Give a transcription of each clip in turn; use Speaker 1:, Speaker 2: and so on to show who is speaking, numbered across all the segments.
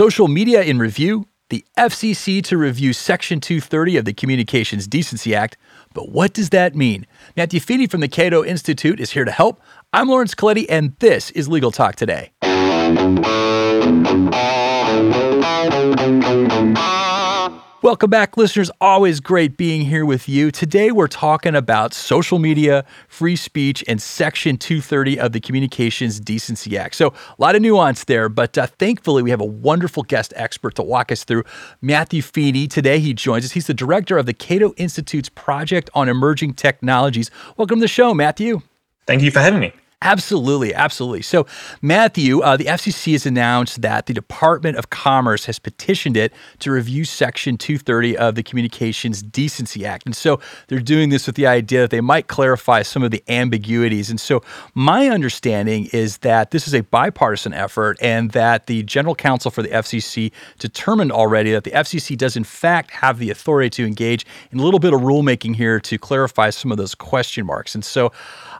Speaker 1: social media in review, the FCC to review Section 230 of the Communications Decency Act. But what does that mean? Matthew Feeney from the Cato Institute is here to help. I'm Lawrence Colletti, and this is Legal Talk Today. Welcome back, listeners. Always great being here with you. Today, we're talking about social media, free speech, and Section 230 of the Communications Decency Act. So, a lot of nuance there, but uh, thankfully, we have a wonderful guest expert to walk us through. Matthew Feeney. Today, he joins us. He's the director of the Cato Institute's Project on Emerging Technologies. Welcome to the show, Matthew.
Speaker 2: Thank you for having me.
Speaker 1: Absolutely, absolutely. So, Matthew, uh, the FCC has announced that the Department of Commerce has petitioned it to review Section 230 of the Communications Decency Act. And so they're doing this with the idea that they might clarify some of the ambiguities. And so, my understanding is that this is a bipartisan effort and that the General Counsel for the FCC determined already that the FCC does, in fact, have the authority to engage in a little bit of rulemaking here to clarify some of those question marks. And so,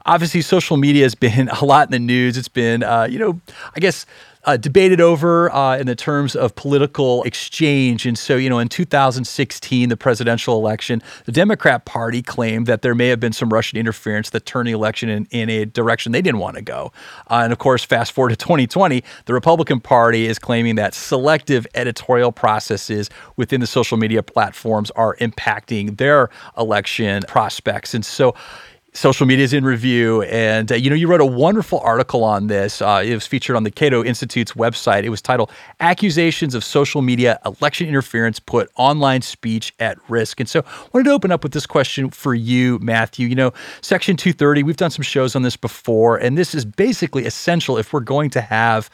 Speaker 1: obviously, social media has been a lot in the news. It's been, uh, you know, I guess. Uh, debated over uh, in the terms of political exchange. And so, you know, in 2016, the presidential election, the Democrat Party claimed that there may have been some Russian interference that turned the election in, in a direction they didn't want to go. Uh, and of course, fast forward to 2020, the Republican Party is claiming that selective editorial processes within the social media platforms are impacting their election prospects. And so, social media is in review and uh, you know you wrote a wonderful article on this uh, it was featured on the cato institute's website. It was titled accusations of social media election interference put online speech at risk. And so i wanted to open up with this question for you matthew. You know section 230 we've done some shows on this before and this is basically essential if we're going to have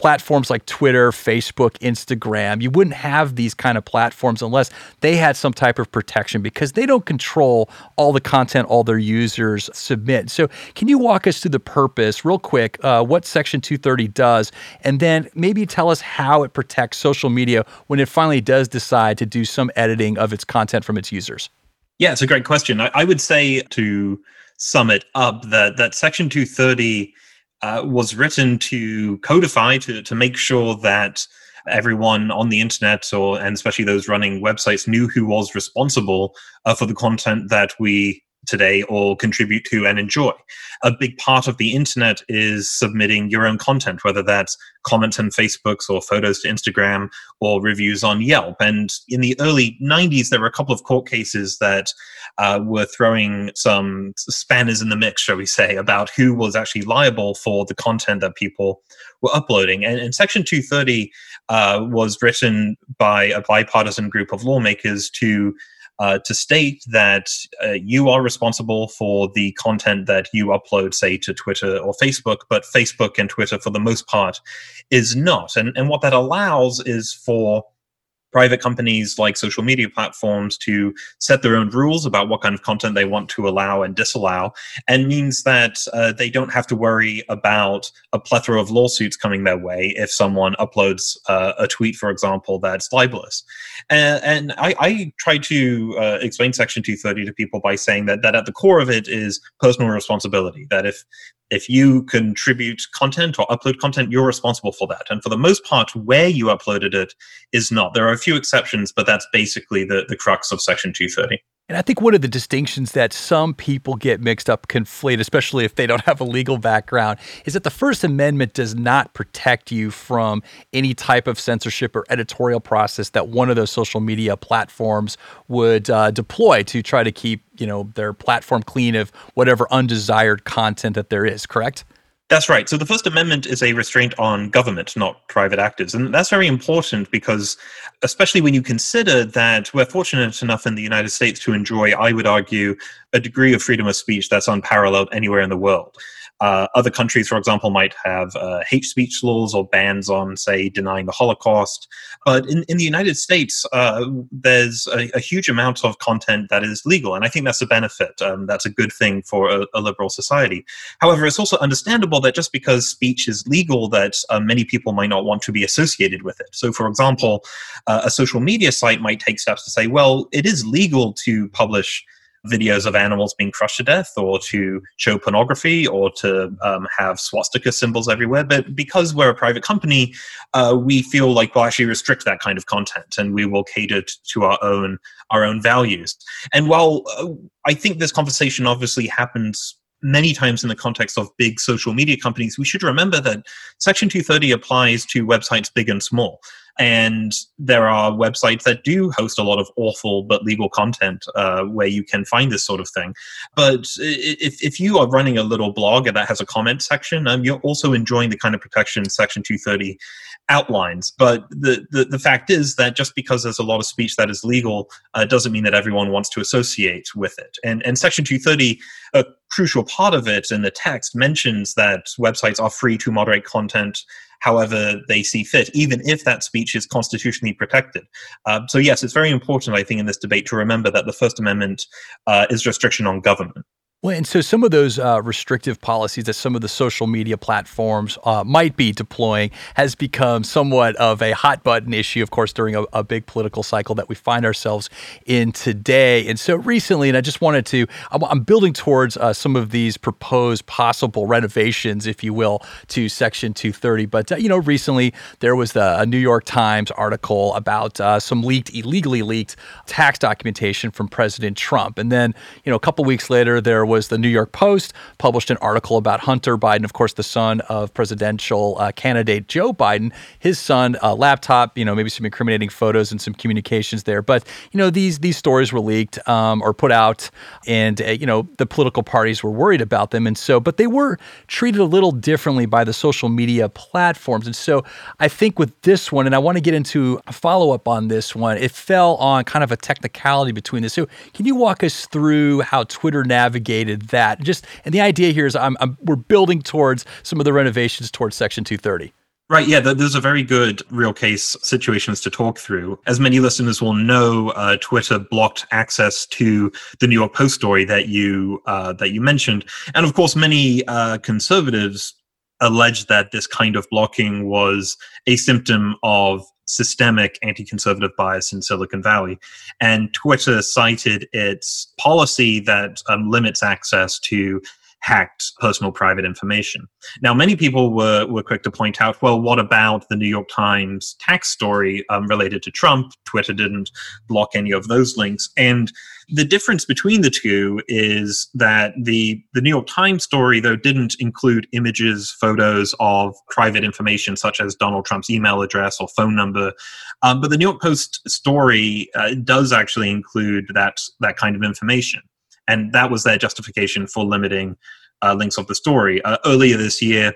Speaker 1: platforms like Twitter, Facebook, Instagram. You wouldn't have these kind of platforms unless they had some type of protection because they don't control all the content all their users submit. So, can you walk us through the purpose, real quick, uh, what Section 230 does, and then maybe tell us how it protects social media when it finally does decide to do some editing of its content from its users?
Speaker 2: Yeah, it's a great question. I, I would say to sum it up that that Section 230 uh, was written to codify to to make sure that everyone on the internet or and especially those running websites knew who was responsible uh, for the content that we today all contribute to and enjoy. A big part of the internet is submitting your own content, whether that's comments on Facebooks or photos to Instagram or reviews on Yelp. And in the early 90s, there were a couple of court cases that uh, were throwing some spanners in the mix, shall we say, about who was actually liable for the content that people were uploading. And, and Section 230 uh, was written by a bipartisan group of lawmakers to uh, to state that uh, you are responsible for the content that you upload, say, to Twitter or Facebook, but Facebook and Twitter, for the most part, is not. And, and what that allows is for private companies like social media platforms to set their own rules about what kind of content they want to allow and disallow, and means that uh, they don't have to worry about a plethora of lawsuits coming their way if someone uploads uh, a tweet, for example, that's libelous. And, and I, I, try to uh, explain Section 230 to people by saying that that at the core of it is personal responsibility. That if if you contribute content or upload content, you're responsible for that. And for the most part, where you uploaded it is not. There are few exceptions, but that's basically the, the crux of Section 230.
Speaker 1: And I think one of the distinctions that some people get mixed up, conflate, especially if they don't have a legal background, is that the First Amendment does not protect you from any type of censorship or editorial process that one of those social media platforms would uh, deploy to try to keep, you know, their platform clean of whatever undesired content that there is. Correct?
Speaker 2: That's right. So the First Amendment is a restraint on government, not private actors. And that's very important because, especially when you consider that we're fortunate enough in the United States to enjoy, I would argue, a degree of freedom of speech that's unparalleled anywhere in the world. Uh, other countries, for example, might have uh, hate speech laws or bans on, say, denying the Holocaust. But in, in the United States, uh, there's a, a, huge amount of content that is legal. And I think that's a benefit. Um, that's a good thing for a, a, liberal society. However, it's also understandable that just because speech is legal, that uh, many people might not want to be associated with it. So, for example, uh, a social media site might take steps to say, well, it is legal to publish videos of animals being crushed to death or to show pornography or to um, have swastika symbols everywhere. But because we're a private company, uh, we feel like we'll actually restrict that kind of content and we will cater to our own our own values. And while uh, I think this conversation obviously happens many times in the context of big social media companies, we should remember that Section 230 applies to websites big and small. And there are websites that do host a lot of awful but legal content uh, where you can find this sort of thing. But if, if you are running a little blog that has a comment section, um, you're also enjoying the kind of protection Section 230 outlines. But the, the, the, fact is that just because there's a lot of speech that is legal uh, doesn't mean that everyone wants to associate with it. And, and Section 230, a crucial part of it in the text, mentions that websites are free to moderate content however they see fit, even if that speech is constitutionally protected. Uh, so, yes, it's very important, I think, in this debate to remember that the First Amendment uh, is restriction on government.
Speaker 1: Well, and so some of those uh, restrictive policies that some of the social media platforms uh, might be deploying has become somewhat of a hot button issue, of course, during a, a, big political cycle that we find ourselves in today. And so recently, and I just wanted to, I'm, I'm building towards uh, some of these proposed possible renovations, if you will, to Section 230. But, uh, you know, recently there was the, a New York Times article about uh, some leaked, illegally leaked tax documentation from President Trump. And then, you know, a couple weeks later, there was the New York Post published an article about Hunter Biden, of course, the son of presidential uh, candidate Joe Biden. His son, uh, laptop, you know, maybe some incriminating photos and some communications there. But you know, these these stories were leaked um, or put out, and uh, you know, the political parties were worried about them, and so, but they were treated a little differently by the social media platforms. And so, I think with this one, and I want to get into a follow up on this one, it fell on kind of a technicality between this. So, can you walk us through how Twitter navigated? That. Just and the idea here is I'm, I'm we're building towards some of the renovations towards Section 230.
Speaker 2: Right, yeah, there's a very good real case situations to talk through. As many listeners will know, uh, Twitter blocked access to the New York Post story that you uh, that you mentioned, and of course, many uh, conservatives allege that this kind of blocking was a symptom of systemic anti conservative bias in Silicon Valley. And Twitter cited its policy that um, limits access to hacked personal private information. Now, many people were, were quick to point out, well, what about the New York Times tax story um, related to Trump? Twitter didn't block any of those links. And the difference between the two is that the the New York Times story, though, didn't include images, photos of private information such as Donald Trump's email address or phone number. Um, but the New York Post story uh, does actually include that that kind of information, and that was their justification for limiting uh, links of the story. Uh, earlier this year,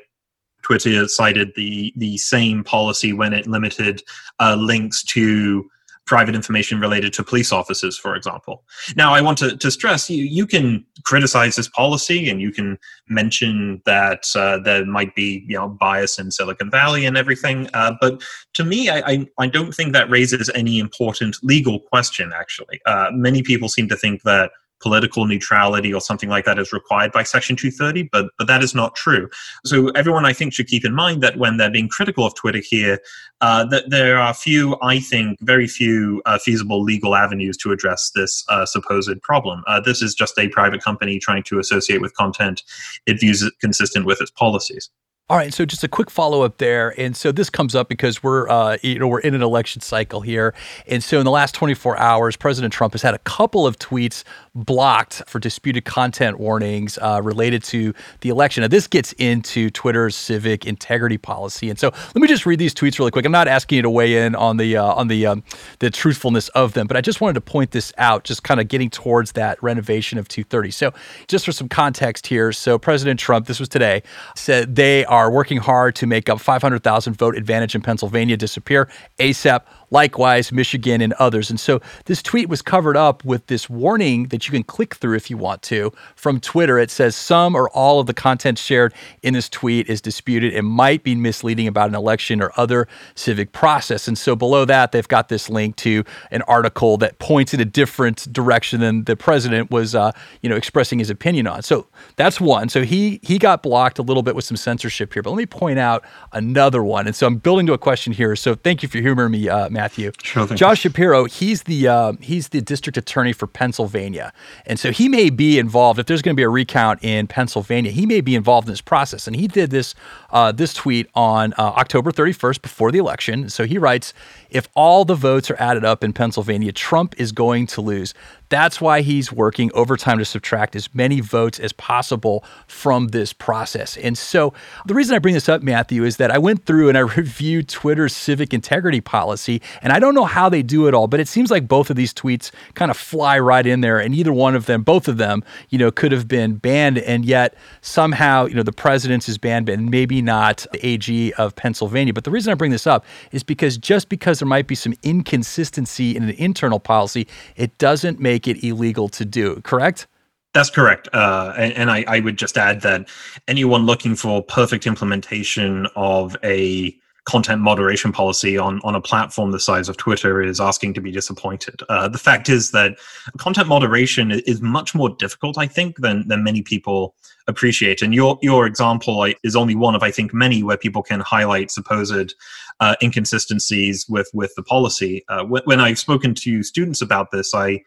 Speaker 2: Twitter cited the the same policy when it limited uh, links to private information related to police officers, for example. Now, I want to, to stress you, you can criticize this policy and you can mention that uh, there might be you know bias in Silicon Valley and everything. Uh, but to me, I, I, I, don't think that raises any important legal question, actually. Uh, many people seem to think that political neutrality or something like that is required by Section 230, but but that is not true. So everyone, I think, should keep in mind that when they're being critical of Twitter here, uh, that there are few, I think, very few uh, feasible legal avenues to address this uh, supposed problem. Uh, this is just a private company trying to associate with content it views it consistent with its policies.
Speaker 1: All right, so just a quick follow up there, and so this comes up because we're uh, you know we're in an election cycle here, and so in the last 24 hours, President Trump has had a couple of tweets blocked for disputed content warnings uh, related to the election. Now this gets into Twitter's civic integrity policy, and so let me just read these tweets really quick. I'm not asking you to weigh in on the uh, on the um, the truthfulness of them, but I just wanted to point this out, just kind of getting towards that renovation of 230. So just for some context here, so President Trump, this was today, said they are working hard to make up 500,000 vote advantage in Pennsylvania disappear ASAP likewise Michigan and others. And so this tweet was covered up with this warning that you can click through if you want to from Twitter. It says some or all of the content shared in this tweet is disputed and might be misleading about an election or other civic process. And so below that, they've got this link to an article that points in a different direction than the president was, uh, you know, expressing his opinion on. So that's one. So he he got blocked a little bit with some censorship here. But let me point out another one. And so I'm building to a question here. So thank you for humoring me, uh, Matt Matthew.
Speaker 2: Sure thing.
Speaker 1: Josh Shapiro, he's the uh, he's the district attorney for Pennsylvania, and so he may be involved. If there's going to be a recount in Pennsylvania, he may be involved in this process. And he did this uh, this tweet on uh, October 31st before the election. So he writes, "If all the votes are added up in Pennsylvania, Trump is going to lose. That's why he's working overtime to subtract as many votes as possible from this process. And so the reason I bring this up, Matthew, is that I went through and I reviewed Twitter's civic integrity policy, and I don't know how they do it all, but it seems like both of these tweets kind of fly right in there, and either one of them, both of them, you know, could have been banned, and yet somehow, you know, the president's is banned, and maybe not the AG of Pennsylvania. But the reason I bring this up is because just because there might be some inconsistency in an internal policy, it doesn't make it illegal to do, correct?
Speaker 2: That's correct. Uh, and, and I, I, would just add that anyone looking for perfect implementation of a content moderation policy on, on a platform the size of Twitter is asking to be disappointed. Uh, the fact is that content moderation is much more difficult, I think, than, than many people appreciate. And your, your example is only one of, I think, many where people can highlight supposed uh, inconsistencies with, with the policy. Uh, when I've spoken to students about this, I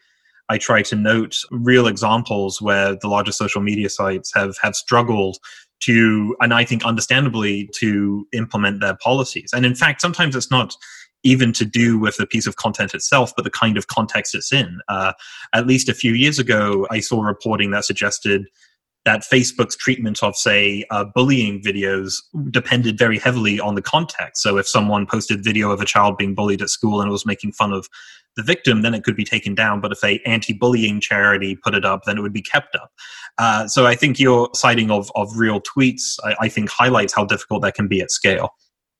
Speaker 2: I try to note real examples where the largest social media sites have have struggled to, and I think understandably, to implement their policies. And in fact, sometimes it's not even to do with the piece of content itself, but the kind of context it's in. Uh, at least a few years ago, I saw reporting that suggested that Facebook's treatment of, say, uh, bullying videos depended very heavily on the context. So if someone posted video of a child being bullied at school and was making fun of the victim, then it could be taken down. But if a anti-bullying charity put it up, then it would be kept up. Uh, so I think your citing of, of real tweets, I, I think, highlights how difficult that can be at scale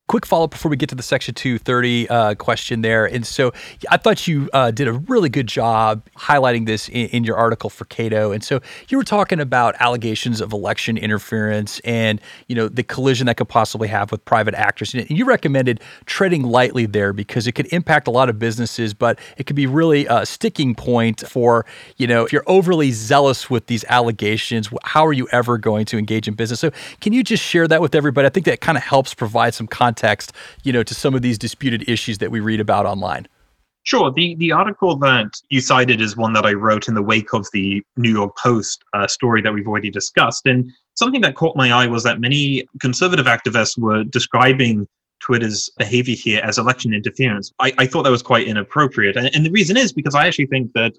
Speaker 1: quick follow up before we get to the Section 230 uh, question there. And so I thought you uh, did a really good job highlighting this in, in, your article for Cato. And so you were talking about allegations of election interference and you know the collision that could possibly have with private actors. And you recommended treading lightly there because it could impact a lot of businesses, but it could be really a sticking point for you know if you're overly zealous with these allegations, how are you ever going to engage in business? So can you just share that with everybody? I think that kind of helps provide some context context, you know, to some of these disputed issues that we read about online?
Speaker 2: Sure. The the article that you cited is one that I wrote in the wake of the New York Post uh, story that we've already discussed. And something that caught my eye was that many conservative activists were describing Twitter's behavior here as election interference. I, I thought that was quite inappropriate. And, and, the reason is because I actually think that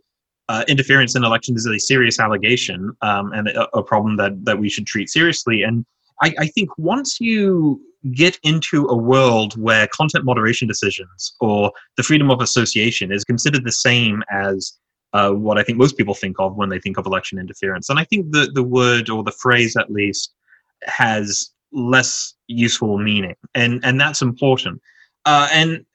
Speaker 2: uh, interference in elections is a serious allegation um, and a, a, problem that, that we should treat seriously. And I, I think once you get into a world where content moderation decisions or the freedom of association is considered the same as uh, what I think most people think of when they think of election interference. And I think the, the word or the phrase, at least, has less useful meaning. And, and that's important. Uh, and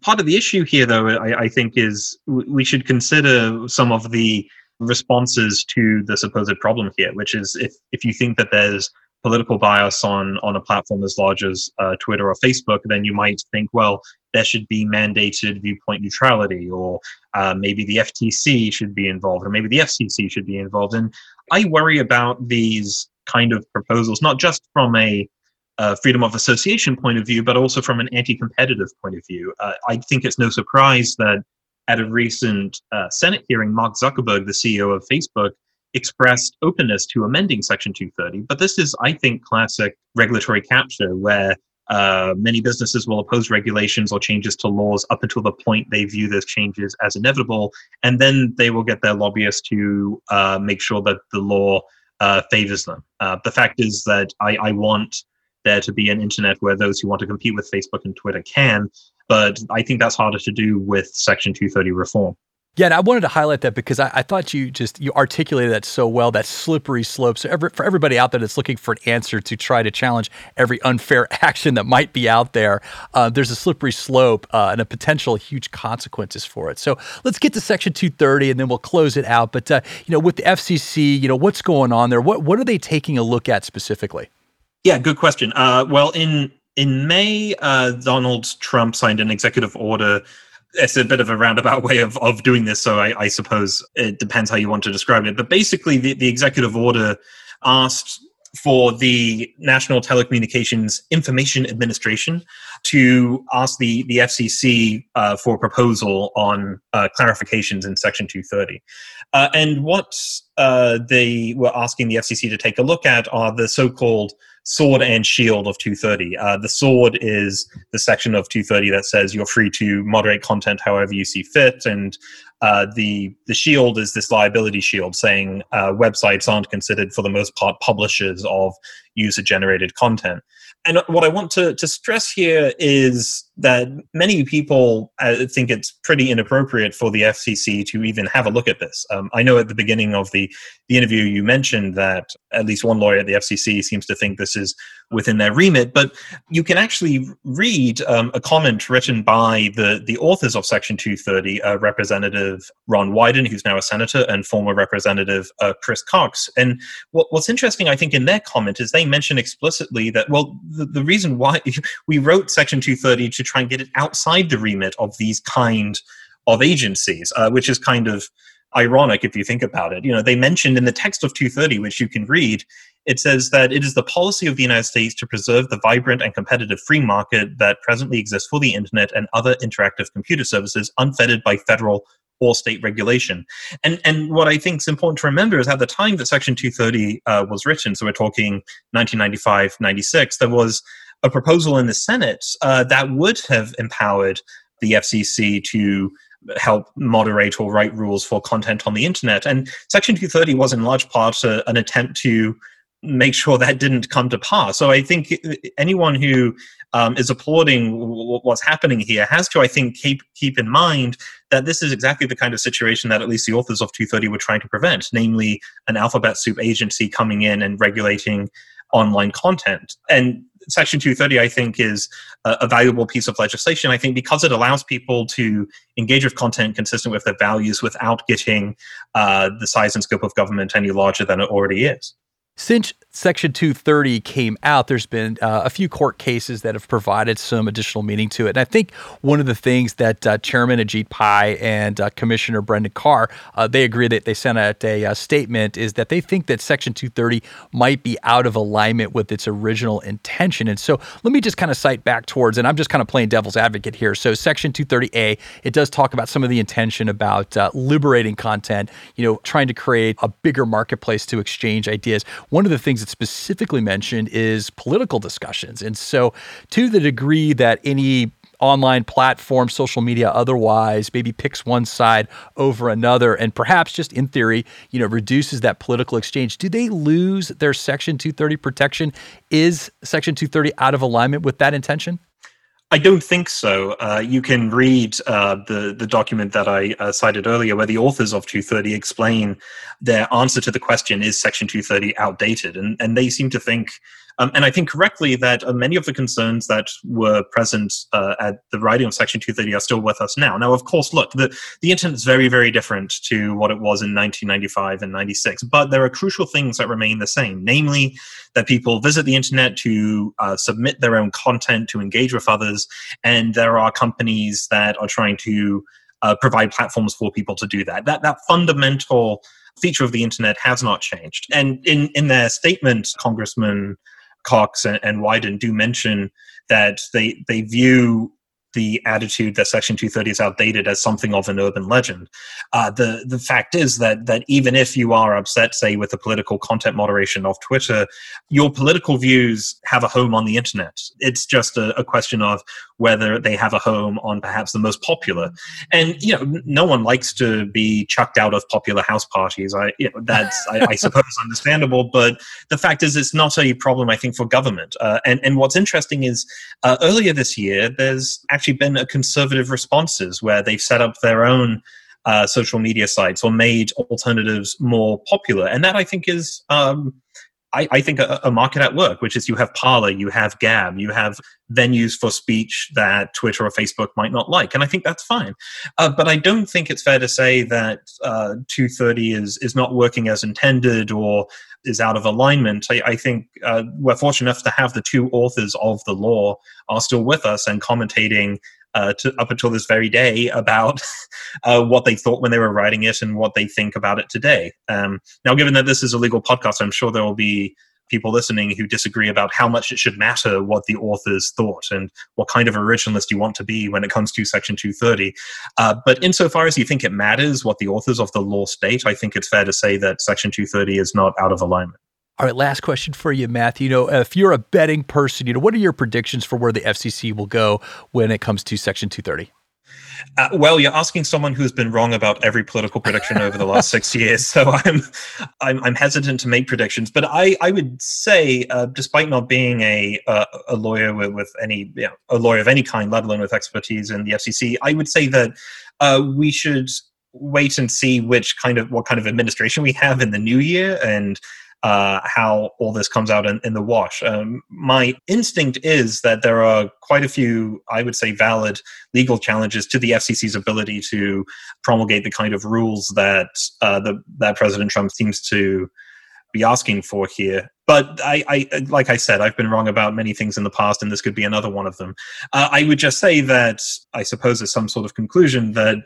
Speaker 2: part of the issue here, though, I, I think, is we should consider some of the responses to the supposed problem here, which is if, if you think that there's political bias on on a platform as large as uh, Twitter or Facebook, then you might think, well, there should be mandated viewpoint neutrality, or uh, maybe the FTC should be involved, or maybe the FCC should be involved. And I worry about these kind of proposals, not just from a uh, freedom of association point of view, but also from an anti-competitive point of view. Uh, I think it's no surprise that at a recent uh, Senate hearing, Mark Zuckerberg, the CEO of Facebook, expressed openness to amending Section 230. But this is, I think, classic regulatory capture where uh, many businesses will oppose regulations or changes to laws up until the point they view those changes as inevitable. And then they will get their lobbyists to uh, make sure that the law uh, favors them. Uh, the fact is that I, I want there to be an internet where those who want to compete with Facebook and Twitter can. But I think that's harder to do with Section 230 reform.
Speaker 1: Yeah, and I wanted to highlight that because I, I, thought you just you articulated that so well, that slippery slope. So every, for everybody out there that's looking for an answer to try to challenge every unfair action that might be out there, uh, there's a slippery slope uh, and a potential huge consequences for it. So let's get to Section 230 and then we'll close it out. But uh, you know, with the FCC, you know, what's going on there? What what are they taking a look at specifically?
Speaker 2: Yeah, good question. Uh, well, in in May, uh, Donald Trump signed an executive order it's a bit of a roundabout way of, of doing this, so I, I suppose it depends how you want to describe it. But basically, the, the executive order asked for the National Telecommunications Information Administration to ask the, the FCC uh, for a proposal on uh, clarifications in Section 230. Uh, and what uh, they were asking the FCC to take a look at are the so called sword and shield of 230. Uh, the sword is the section of 230 that says you're free to moderate content however you see fit, and uh, the the shield is this liability shield, saying websites aren't considered for the most part publishers of user generated content. And what I want to, to stress here is that many people uh, think it's pretty inappropriate for the FCC to even have a look at this. Um, I know at the beginning of the, the interview you mentioned that at least one lawyer at the FCC seems to think this is within their remit, but you can actually read um, a comment written by the, the authors of Section 230, uh, Representative Ron Wyden, who's now a senator, and former Representative uh, Chris Cox. And what, what's interesting, I think, in their comment is they mention explicitly that, well, the, the reason why we wrote Section 230 to try and get it outside the remit of these kind of agencies, uh, which is kind of ironic if you think about it. You know, they mentioned in the text of 230, which you can read, it says that it is the policy of the United States to preserve the vibrant and competitive free market that presently exists for the internet and other interactive computer services unfettered by federal or state regulation. And and what I think is important to remember is at the time that Section 230 uh, was written, so we're talking 1995, 96, there was a proposal in the Senate uh, that would have empowered the FCC to help moderate or write rules for content on the internet. And Section 230 was in large part a, an attempt to make sure that didn't come to pass. So I think anyone who um, is applauding what's happening here has to, I think, keep keep in mind that this is exactly the kind of situation that at least the authors of 230 were trying to prevent, namely an alphabet soup agency coming in and regulating online content. And Section 230, I think, is a, valuable piece of legislation. I think because it allows people to engage with content consistent with their values without getting uh, the size and scope of government any larger than it already is.
Speaker 1: Since Section 230 came out, there's been uh, a few court cases that have provided some additional meaning to it. And I think one of the things that uh, Chairman Ajit Pai and uh, Commissioner Brendan Carr, uh, they agree that they sent out a uh, statement is that they think that Section 230 might be out of alignment with its original intention. And so let me just kind of cite back towards, and I'm just kind of playing devil's advocate here. So Section 230A, it does talk about some of the intention about uh, liberating content, you know, trying to create a bigger marketplace to exchange ideas one of the things that's specifically mentioned is political discussions. And so, to the degree that any online platform, social media, otherwise, maybe picks one side over another, and perhaps just in theory, you know, reduces that political exchange. Do they lose their Section 230 protection? Is Section 230 out of alignment with that intention?
Speaker 2: I don't think so. Uh, you can read uh, the the document that I uh, cited earlier, where the authors of 230 explain their answer to the question: Is Section 230 outdated? And and they seem to think um, and I think correctly that uh, many of the concerns that were present uh, at the writing of Section 230 are still with us now. Now, of course, look, the, the internet is very, very different to what it was in 1995 and 96, but there are crucial things that remain the same, namely that people visit the internet to uh, submit their own content, to engage with others, and there are companies that are trying to uh, provide platforms for people to do that. That that fundamental feature of the internet has not changed. And in in their statement, Congressman Cox and, and Wyden do mention that they they view the attitude that Section 230 is outdated as something of an urban legend. Uh, the the fact is that that even if you are upset, say, with the political content moderation of Twitter, your political views have a home on the internet. It's just a, a question of whether they have a home on perhaps the most popular. And you know, no one likes to be chucked out of popular house parties. I you know that's I, I, suppose understandable, but the fact is, it's not a problem. I think for government. Uh, and and what's interesting is uh, earlier this year, there's actually actually been a conservative responses where they've set up their own uh, social media sites or made alternatives more popular. And that I think is, um, I, I, think, a, a, market at work, which is you have Parler, you have Gab, you have venues for speech that Twitter or Facebook might not like. And I think that's fine. Uh, but I don't think it's fair to say that uh, 230 is, is not working as intended or is out of alignment. I, I think uh, we're fortunate enough to have the two authors of the law are still with us and commentating uh, to, up until this very day about uh, what they thought when they were writing it and what they think about it today. Um, now, given that this is a legal podcast, I'm sure there will be people listening who disagree about how much it should matter what the authors thought and what kind of originalist you want to be when it comes to Section 230. Uh, but insofar as you think it matters what the authors of the law state, I think it's fair to say that Section 230 is not out of alignment.
Speaker 1: All right, last question for you, Matthew. You know, if you're a betting person, you know, what are your predictions for where the FCC will go when it comes to Section 230?
Speaker 2: Uh, well, you're asking someone who's been wrong about every political prediction over the last six years, so I'm, I'm, I'm hesitant to make predictions. But I I would say, uh, despite not being a uh, a lawyer with, with any you know, a lawyer of any kind, let alone with expertise in the FCC, I would say that uh, we should wait and see which kind of what kind of administration we have in the new year and uh, how all this comes out in, in the wash. Um, my instinct is that there are quite a few, I would say, valid legal challenges to the FCC's ability to promulgate the kind of rules that uh, the, that President Trump seems to be asking for here. But I, I, like I said, I've been wrong about many things in the past, and this could be another one of them. Uh, I would just say that I suppose, as some sort of conclusion, that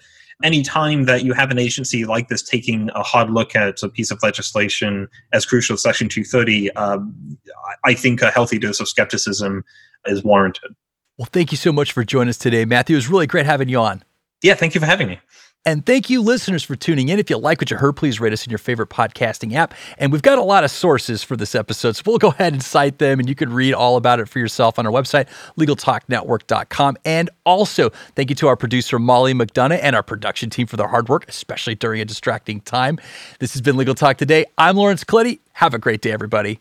Speaker 2: any time that you have an agency like this taking a hard look at a piece of legislation as crucial as Section 230, um, I think a healthy dose of skepticism is warranted.
Speaker 1: Well, thank you so much for joining us today, Matthew. It was really great having you on.
Speaker 2: Yeah, thank you for having me.
Speaker 1: And thank you, listeners, for tuning in. If you like what you heard, please rate us in your favorite podcasting app. And we've got a lot of sources for this episode, so we'll go ahead and cite them, and you can read all about it for yourself on our website, LegalTalkNetwork.com. And also, thank you to our producer, Molly McDonough, and our production team for their hard work, especially during a distracting time. This has been Legal Talk Today. I'm Lawrence Colletti. Have a great day, everybody.